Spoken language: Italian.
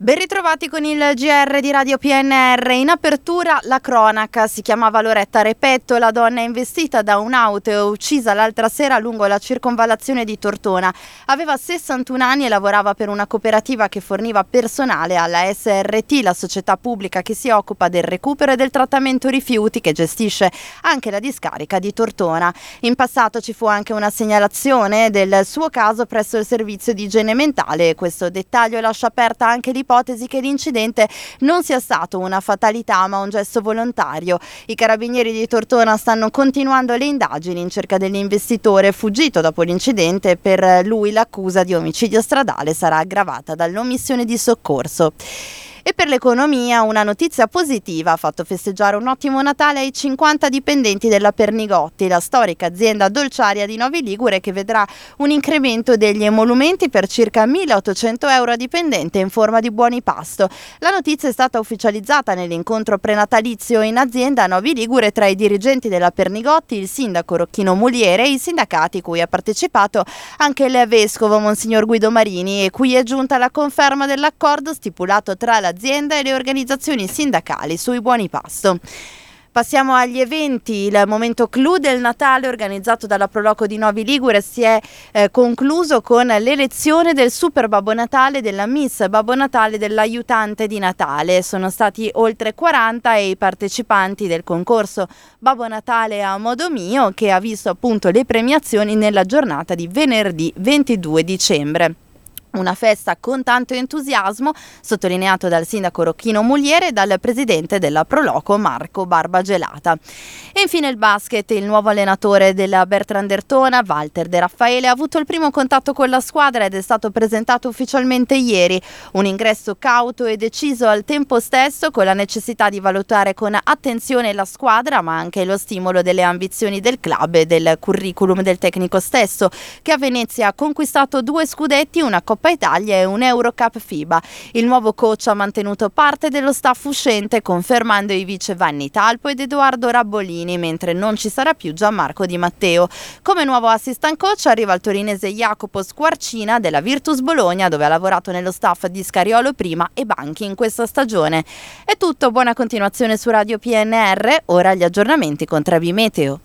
Ben ritrovati con il GR di Radio PNR. In apertura la cronaca si chiamava Loretta Repetto, la donna investita da un'auto e uccisa l'altra sera lungo la circonvallazione di Tortona. Aveva 61 anni e lavorava per una cooperativa che forniva personale alla SRT, la società pubblica che si occupa del recupero e del trattamento rifiuti che gestisce anche la discarica di Tortona. In passato ci fu anche una segnalazione del suo caso presso il servizio di igiene mentale questo dettaglio lascia aperta anche l'ipotesi l'ipotesi che l'incidente non sia stato una fatalità ma un gesto volontario. I carabinieri di Tortona stanno continuando le indagini in cerca dell'investitore fuggito dopo l'incidente. Per lui l'accusa di omicidio stradale sarà aggravata dall'omissione di soccorso. E per l'economia una notizia positiva ha fatto festeggiare un ottimo Natale ai 50 dipendenti della Pernigotti, la storica azienda dolciaria di Novi Ligure che vedrà un incremento degli emolumenti per circa 1.800 euro a dipendente in forma di buoni pasto. La notizia è stata ufficializzata nell'incontro prenatalizio in azienda a Novi Ligure tra i dirigenti della Pernigotti, il sindaco Rocchino Muliere e i sindacati cui ha partecipato anche il vescovo Monsignor Guido Marini e cui è giunta la conferma dell'accordo stipulato tra l'azienda azienda e le organizzazioni sindacali sui buoni pasto. Passiamo agli eventi, il momento clou del Natale organizzato dalla Proloco di Novi Ligure si è eh, concluso con l'elezione del Super Babbo Natale della Miss Babbo Natale dell'aiutante di Natale. Sono stati oltre 40 e i partecipanti del concorso Babbo Natale a modo mio che ha visto appunto le premiazioni nella giornata di venerdì 22 dicembre. Una festa con tanto entusiasmo, sottolineato dal sindaco Rocchino Mugliere e dal presidente della Proloco Marco Barbagelata. E infine il basket, il nuovo allenatore della Bertrand Ertona, Walter De Raffaele, ha avuto il primo contatto con la squadra ed è stato presentato ufficialmente ieri. Un ingresso cauto e deciso al tempo stesso, con la necessità di valutare con attenzione la squadra, ma anche lo stimolo delle ambizioni del club e del curriculum del tecnico stesso, che a Venezia ha conquistato due scudetti, una Coppa Coppa Italia e un Eurocup FIBA. Il nuovo coach ha mantenuto parte dello staff uscente confermando i vice Vanni Talpo ed Edoardo Rabbolini, mentre non ci sarà più Gianmarco Di Matteo. Come nuovo assistant coach arriva il torinese Jacopo Squarcina della Virtus Bologna, dove ha lavorato nello staff di Scariolo prima e Banchi in questa stagione. È tutto, buona continuazione su Radio PNR, ora gli aggiornamenti con Trebi Meteo.